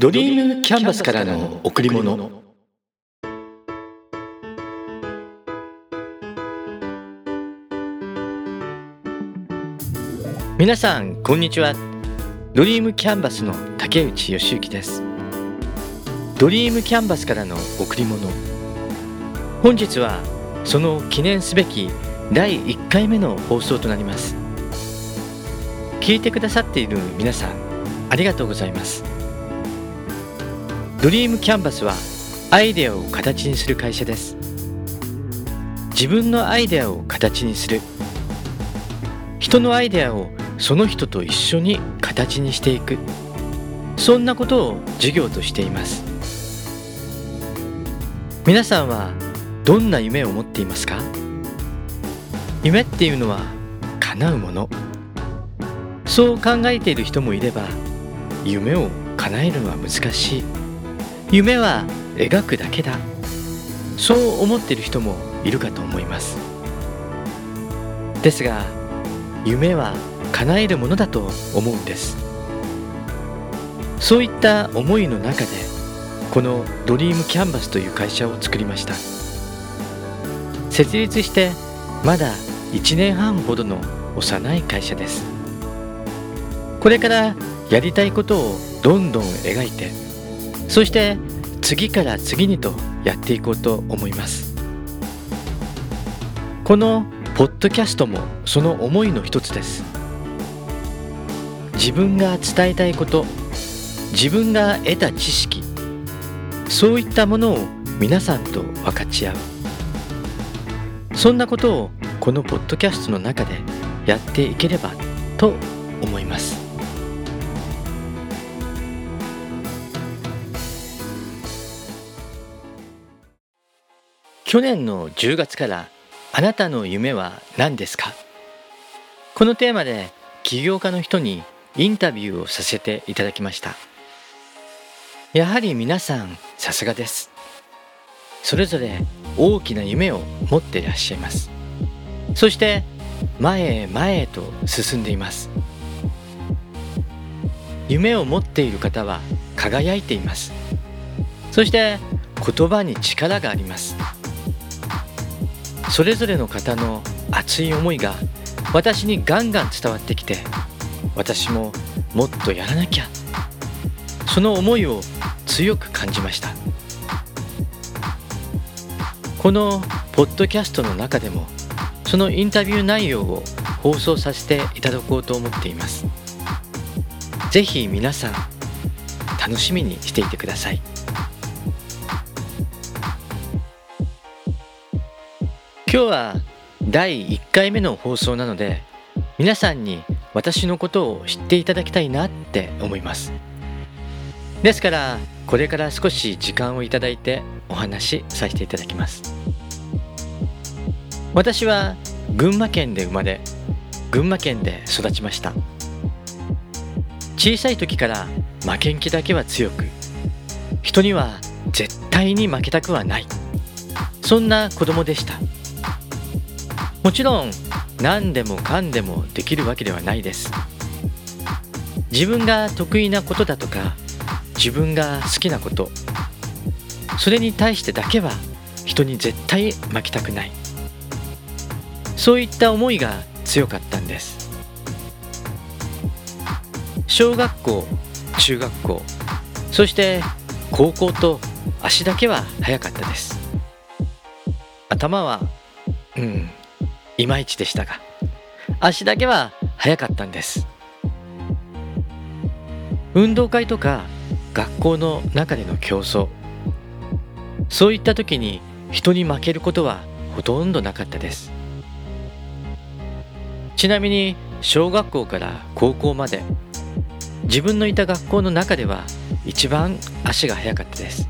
ドリームキャンバスからの贈り物。皆さんこんにちは。ドリームキャンバスの竹内義之です。ドリームキャンバスからの贈り物。本日はその記念すべき第1回目の放送となります。聞いてくださっている皆さんありがとうございます。ドリームキャンバスはアイデアを形にする会社です。自分のアイデアを形にする。人のアイデアをその人と一緒に形にしていく。そんなことを授業としています。皆さんはどんな夢を持っていますか？夢っていうのは叶うもの。そう考えている人もいれば夢を叶えるのは難しい。夢は描くだけだ。そう思っている人もいるかと思います。ですが夢は叶えるものだと思うんです。そういった思いの中でこのドリームキャンバスという会社を作りました。設立してまだ1年半ほどの幼い会社です。これからやりたいことをどんどん描いてそして次から次にとやっていこうと思います。このポッドキャストもその思いの一つです。自分が伝えたいこと自分が得た知識そういったものを皆さんと分かち合う。そんなことをこのポッドキャストの中でやっていければと思います。去年の10月からあなたの夢は何ですか？このテーマで起業家の人にインタビューをさせていただきました。やはり皆さんさすがです。それぞれ大きな夢を持っていらっしゃいます。そして前へ前へと進んでいます。夢を持っている方は輝いています。そして言葉に力があります。それぞれの方の熱い思いが私にガンガン伝わってきて私ももっとやらなきゃ。その思いを強く感じました。このポッドキャストの中でもそのインタビュー内容を放送させていただこうと思っています。是非皆さん楽しみにしていてください。今日は第1回目の放送なので皆さんに私のことを知っていただきたいなって思います。ですからこれから少し時間をいただいてお話しさせていただきます。私は群馬県で生まれ群馬県で育ちました。小さい時から負けん気だけは強く人には絶対に負けたくはない。そんな子供でした。もちろん何でもかんでもできるわけではないです。自分が得意なことだとか自分が好きなことそれに対してだけは人に絶対負けたくない。そういった思いが強かったんです。小学校中学校そして高校と足だけは速かったです。頭はうんいまいちでしたが足だけは速かったんです。運動会とか学校の中での競争そういった時に人に負けることはほとんどなかったです。ちなみに小学校から高校まで自分のいた学校の中では一番足が速かったです。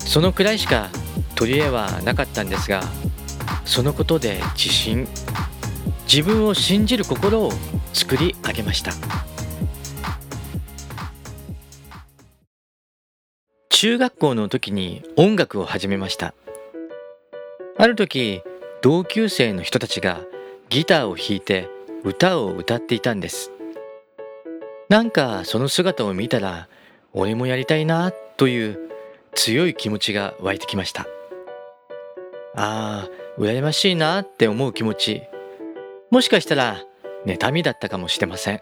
そのくらいしか取り柄はなかったんですがそのことで自信自分を信じる心を作り上げました。中学校の時に音楽を始めました。ある時同級生の人たちがギターを弾いて歌を歌っていたんです。なんかその姿を見たら俺もやりたいなという強い気持ちが湧いてきました。ああ羨ましいなって思う気持ち。もしかしたら妬みだったかもしれません。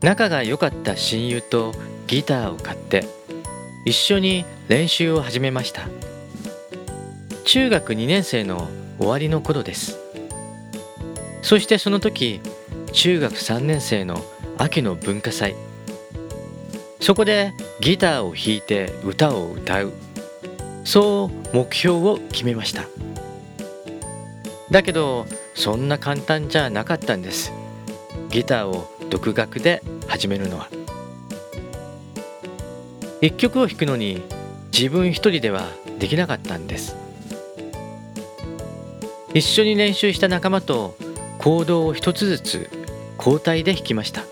仲が良かった親友とギターを買って一緒に練習を始めました。中学2年生の終わりの頃です。そしてその時中学3年生の秋の文化祭。そこでギターを弾いて歌を歌う。そう目標を決めました。だけどそんな簡単じゃなかったんです。ギターを独学で始めるのは。一曲を弾くのに自分一人ではできなかったんです。一緒に練習した仲間と行動を一つずつ交代で弾きました。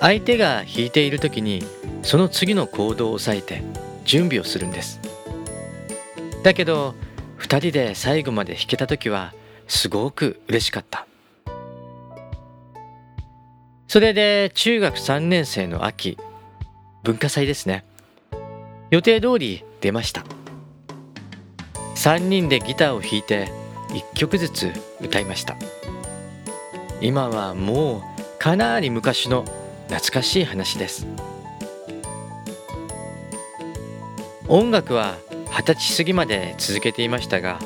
相手が弾いている時にその次の行動を押さえて準備をするんです。だけど2人で最後まで弾けた時はすごく嬉しかった。それで中学3年生の秋文化祭ですね。予定通り出ました。3人でギターを弾いて1曲ずつ歌いました。今はもうかなり昔の懐かしい話です。音楽は二十歳過ぎまで続けていましたが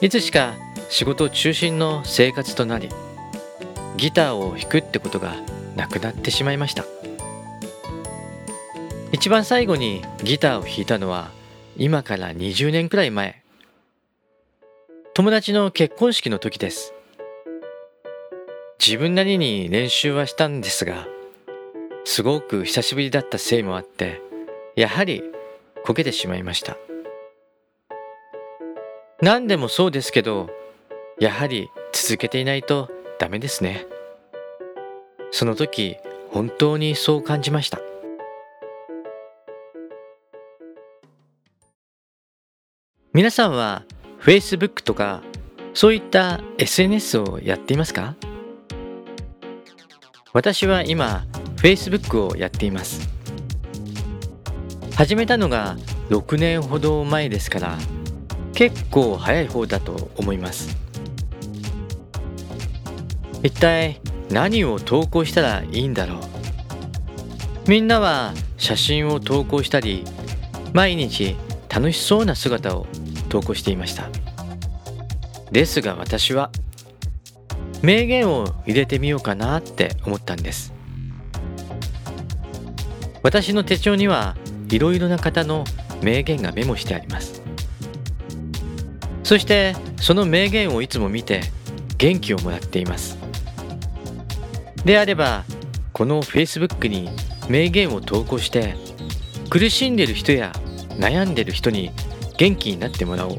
いつしか仕事中心の生活となりギターを弾くってことがなくなってしまいました。一番最後にギターを弾いたのは今から20年くらい前。友達の結婚式の時です。自分なりに練習はしたんですがすごく久しぶりだったせいもあってやはりこけてしまいました。何でもそうですけどやはり続けていないとダメですね。その時本当にそう感じました。皆さんは Facebook とかそういった SNS をやっていますか？私は今 Facebook をやっています。始めたのが6年ほど前ですから結構早い方だと思います。一体何を投稿したらいいんだろう？みんなは写真を投稿したり毎日楽しそうな姿を投稿していました。ですが私は名言を入れてみようかなって思ったんです。私の手帳にはいろいろな方の名言がメモしてあります。そしてその名言をいつも見て元気をもらっています。であればこの Facebook に名言を投稿して苦しんでる人や悩んでる人に元気になってもらおう。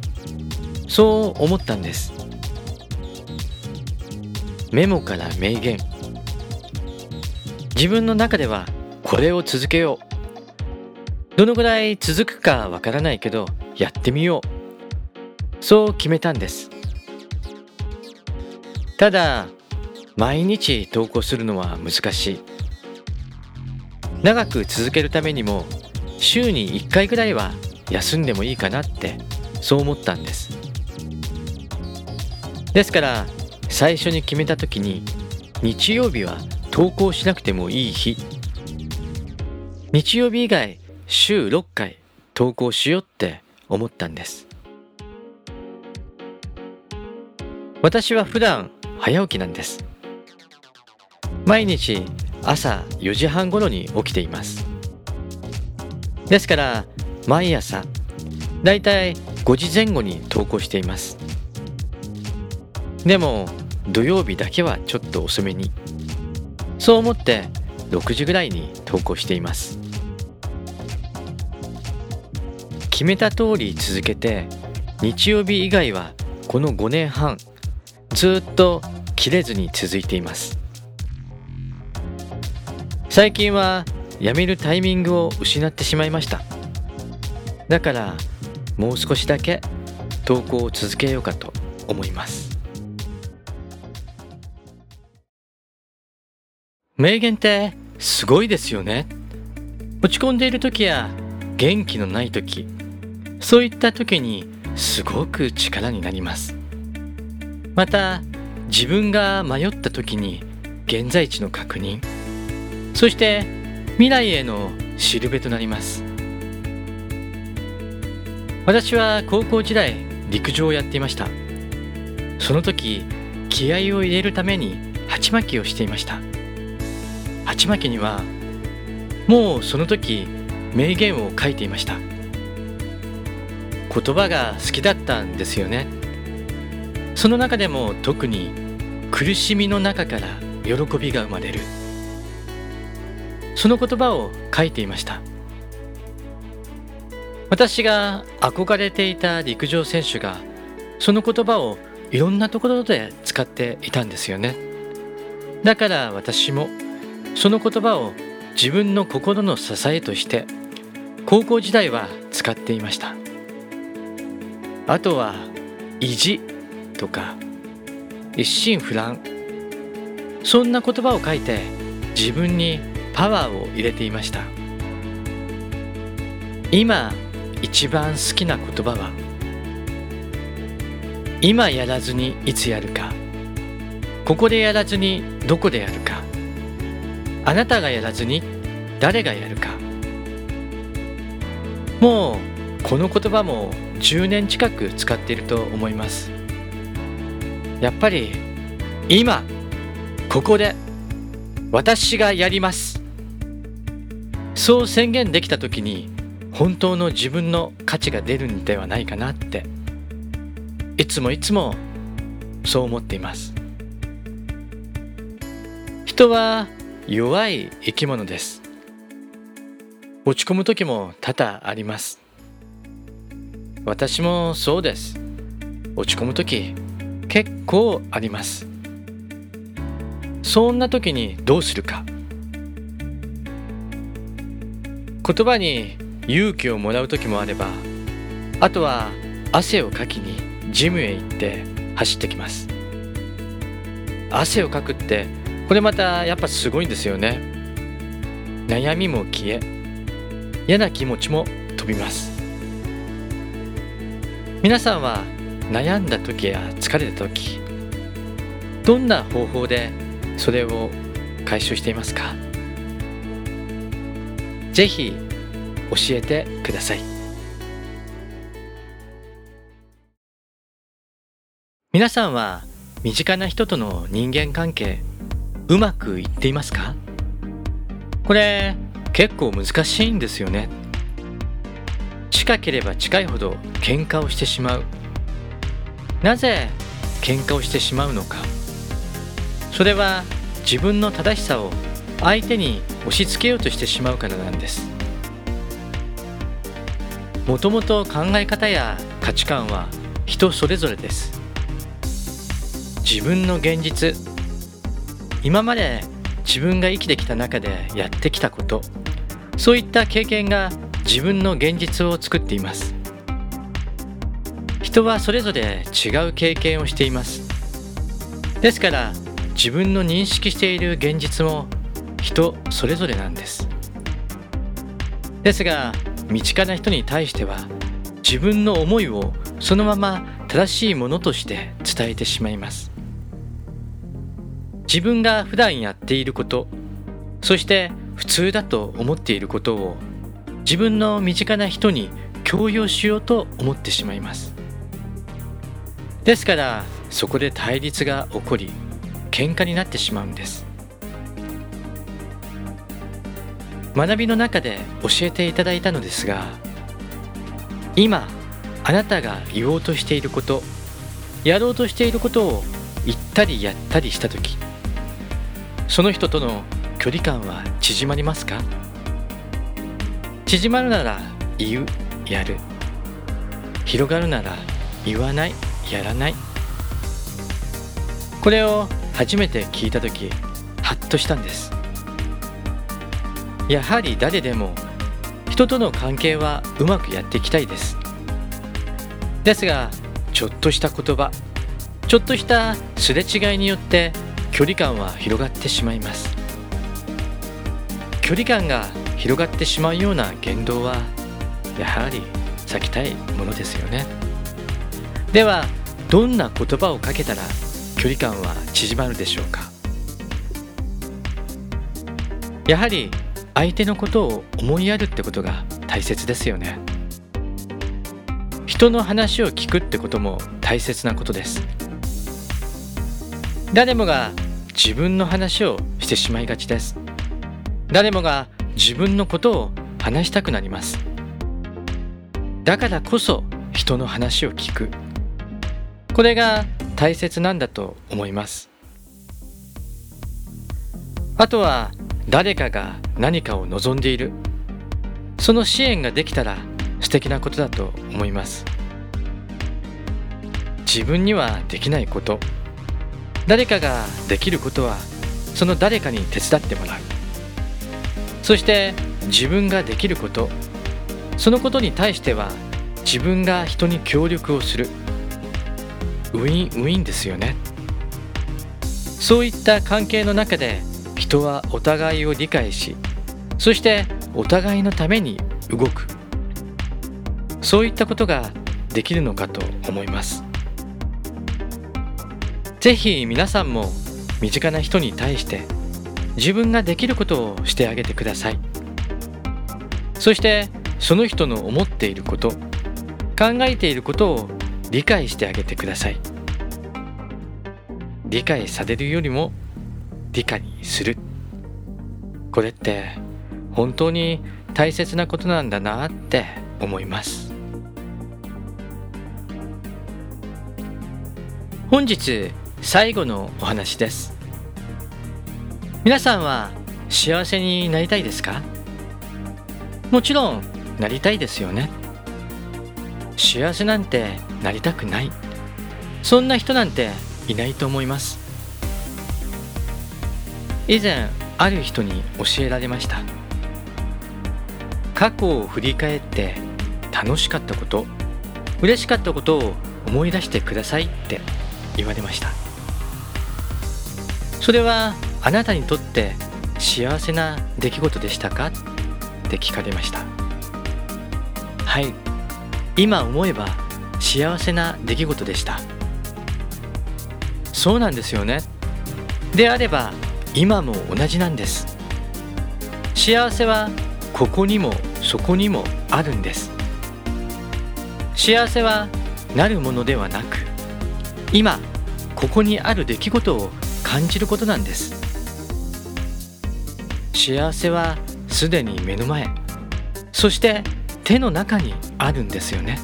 そう思ったんです。メモから名言。自分の中ではこれを続けよう。どのぐらい続くかわからないけどやってみよう。そう決めたんです。ただ毎日投稿するのは難しい。長く続けるためにも週に1回ぐらいは休んでもいいかなってそう思ったんです。ですから最初に決めた時に日曜日は投稿しなくてもいい日。日曜日以外週6回投稿しようって思ったんです。私は普段早起きなんです。毎日朝4時半頃に起きています。ですから毎朝だいたい5時前後に投稿しています。でも土曜日だけはちょっと遅めに。そう思って6時ぐらいに投稿しています。決めた通り続けて日曜日以外はこの5年半ずっと切れずに続いています。最近は辞めるタイミングを失ってしまいました。だからもう少しだけ投稿を続けようかと思います。名言ってすごいですよね。落ち込んでいる時や元気のない時そういった時にすごく力になります。また自分が迷った時に現在地の確認そして未来へのしるべとなります。私は高校時代陸上をやっていました。その時気合を入れるために鉢巻きをしていました。鉢巻きにはもうその時名言を書いていました。言葉が好きだったんですよね。その中でも特に苦しみの中から喜びが生まれる。その言葉を書いていました。私が憧れていた陸上選手がその言葉をいろんなところで使っていたんですよね。だから私もその言葉を自分の心の支えとして高校時代は使っていました。あとは意地とか一心不乱。そんな言葉を書いて自分にパワーを入れていました。今一番好きな言葉は今やらずにいつやるか。ここでやらずにどこでやるか。あなたがやらずに誰がやるか。もうこの言葉も10年近く使っていると思います。やっぱり今ここで私がやります。そう宣言できた時に本当の自分の価値が出るんではないかなっていつもいつもそう思っています。人は弱い生き物です。落ち込む時も多々あります。私もそうです。落ち込む時結構あります。そんな時にどうするか。言葉に勇気をもらう時もあればあとは汗をかきにジムへ行って走ってきます。汗をかくってこれまたやっぱすごいんですよね。悩みも消え嫌な気持ちも飛びます。皆さんは悩んだ時や疲れた時どんな方法でそれを解消していますか？ぜひ教えてください。皆さんは身近な人との人間関係うまくいっていますか？これ結構難しいんですよね。近ければ近いほど喧嘩をしてしまう。なぜ喧嘩をしてしまうのか。それは自分の正しさを相手に押し付けようとしてしまうからなんです。もともと考え方や価値観は人それぞれです。自分の現実。今まで自分が生きてきた中でやってきたこと。そういった経験が自分の現実を作っています。人はそれぞれ違う経験をしています。ですから自分の認識している現実も人それぞれなんです。ですが身近な人に対しては自分の思いをそのまま正しいものとして伝えてしまいます。自分が普段やっていることそして普通だと思っていることを自分の身近な人に強要しようと思ってしまいます。ですからそこで対立が起こり喧嘩になってしまうんです。学びの中で教えていただいたのですが今あなたが言おうとしていることやろうとしていることを言ったりやったりした時その人との距離感は縮まりますか？縮まるなら言うやる。広がるなら言わないやらない。これを初めて聞いた時ハッとしたんです。やはり誰でも人との関係はうまくやっていきたいです。ですがちょっとした言葉ちょっとしたすれ違いによって距離感は広がってしまいます。距離感が広がってしまうような言動はやはり避けたいものですよね。ではどんな言葉をかけたら距離感は縮まるでしょうか？やはり相手のことを思いやるってことが大切ですよね。人の話を聞くってことも大切なことです。誰もが自分の話をしてしまいがちです。誰もが自分のことを話したくなります。だからこそ人の話を聞く。これが大切なんだと思います。あとは誰かが何かを望んでいる。その支援ができたら素敵なことだと思います。自分にはできないこと。誰かができることはその誰かに手伝ってもらう。そして自分ができること。そのことに対しては自分が人に協力をする。ウィンウィンですよね。そういった関係の中で人はお互いを理解しそしてお互いのために動く。そういったことができるのかと思います。ぜひ皆さんも身近な人に対して自分ができることをしてあげてください。そしてその人の思っていること考えていることを理解してあげてください。理解されるよりも理解する。これって本当に大切なことなんだなって思います。本日最後のお話です。皆さんは幸せになりたいですか？もちろんなりたいですよね。幸せなんてなりたくない。そんな人なんていないと思います。以前ある人に教えられました。過去を振り返って楽しかったこと嬉しかったことを思い出してくださいって言われました。それはあなたにとって幸せな出来事でしたか？って聞かれました。はい。今思えば幸せな出来事でした。そうなんですよね。であれば今も同じなんです。幸せはここにもそこにもあるんです。幸せはなるものではなく今ここにある出来事を感じることなんです。幸せはすでに目の前。そして手の中にあるんですよね。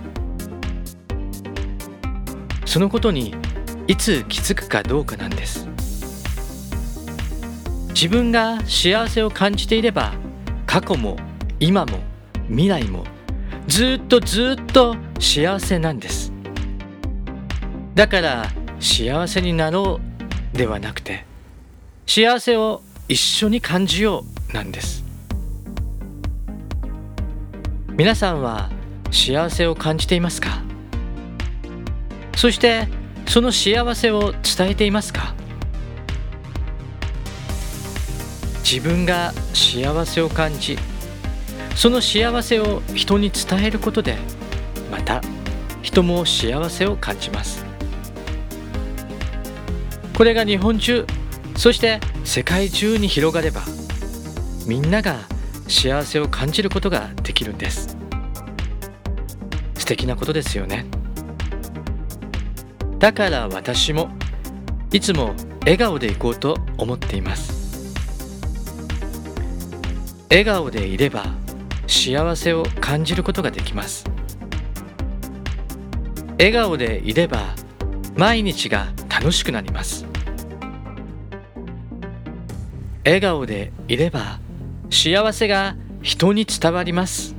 そのことにいつ気づくかどうかなんです。自分が幸せを感じていれば過去も今も未来もずっとずっと幸せなんです。だから幸せになろうではなくて幸せを一緒に感じようなんです。皆さんは幸せを感じていますか？そしてその幸せを伝えていますか？自分が幸せを感じその幸せを人に伝えることでまた人も幸せを感じます。これが日本中そして世界中に広がればみんなが幸せを感じることができるんです。素敵なことですよね。だから私もいつも笑顔でいこうと思っています。笑顔でいれば幸せを感じることができます。笑顔でいれば毎日が楽しくなります。笑顔でいれば幸せが人に伝わります。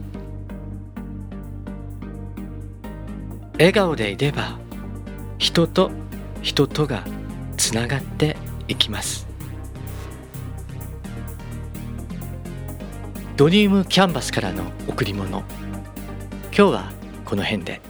笑顔でいれば人と人とがつながっていきます。ドリームキャンバスからの贈り物。今日はこの辺で。